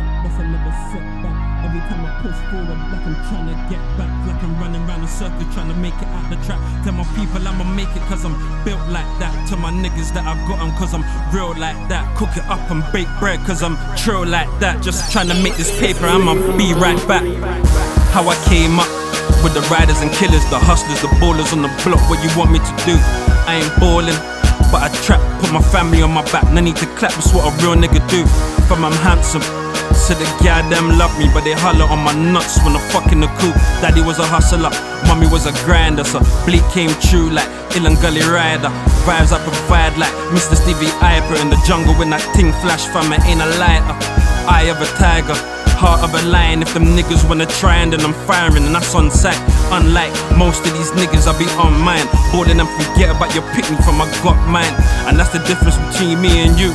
another setback. Every time I push forward, like I'm trying to get back. Like I'm running around in circles trying to make it out the trap. Tell my people I'ma make it cause I'm built like that. To my niggas that I got 'em cause I'm real like that. Cook it up and bake bread cause I'm true like that. Just trying to make this paper, I'ma be right back. How I came up with the riders and killers, the hustlers, the ballers on the block. What you want me to do? I ain't balling. But I trap, put my family on my back. No need to clap, that's what a real nigga do. From I'm handsome. So the them love me, but they holler on my nuts when I fuck in the coop. Daddy was a hustler, mommy was a grinder, so Bleek came true like Ilan Gully Rider. Vibes I provide like Mr. Stevie Iper in the jungle when that thing flash from it ain't a lighter. Eye of a tiger, heart of a lion. If them niggas wanna try and then I'm firing and that's on sight. Unlike most of these niggas, I be on mine. Boarding and forget about your picnic from I got mine. And that's the difference between me and you.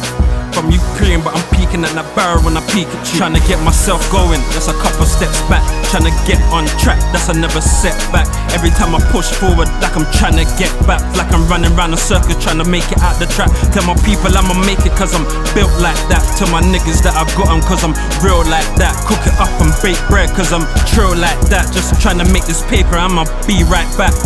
Praying, but I'm peeking at that barrel when I peek at you. Trying to get myself going, that's a couple steps back. Trying to get on track, that's another setback. Every time I push forward, like I'm trying to get back. Like I'm running around a circle trying to make it out the trap. Tell my people I'ma make it cause I'm built like that. Tell my niggas that I got 'em cause I'm real like that. Cook it up and bake bread cause I'm true like that. Just trying to make this paper, I'ma be right back.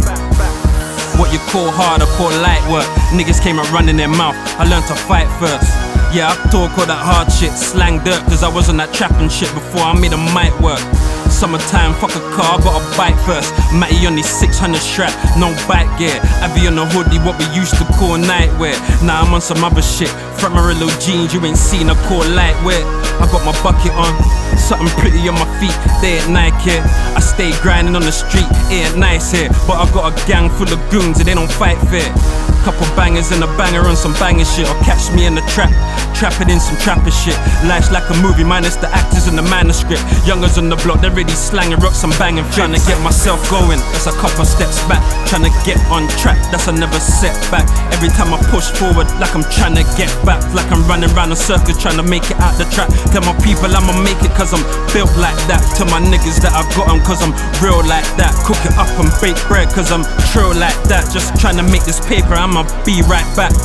What you call hard, I call light work. Niggas came and running their mouth. I learned to fight first. Yeah, I talk all that hard shit, slang dirt, cause I was on that trapping shit before I made a mic work. Summertime, fuck a car, got a bike first. Matty on these 600 strap, no bike gear. Abby on the hoodie, what we used to call nightwear. Now I'm on some other shit. Front Marillo jeans, you ain't seen a call lightwear. I got my bucket on, something pretty on my feet. They ain't Nike. I stay grinding on the street, it ain't nice here. But I got a gang full of goons and they don't fight fair. Couple bangers and a banger on some banger shit, or catch me in the trap, trapping in some trapper shit. Life's like a movie, minus the actors and the manuscript. Youngers on the block, they're really slanging rocks, I'm banging. Trying to get myself going, that's a couple steps back. Trying to get on track, that's another setback. Every time I push forward, like I'm trying to get back, like I'm running around a circle trying to make it out the trap. Tell my people I'ma make it cause I'm built like that. To my niggas that I got 'em cause I'm real like that. Cook it up and bake bread cause I'm true like that. Just trying to make this paper, I'ma be right back.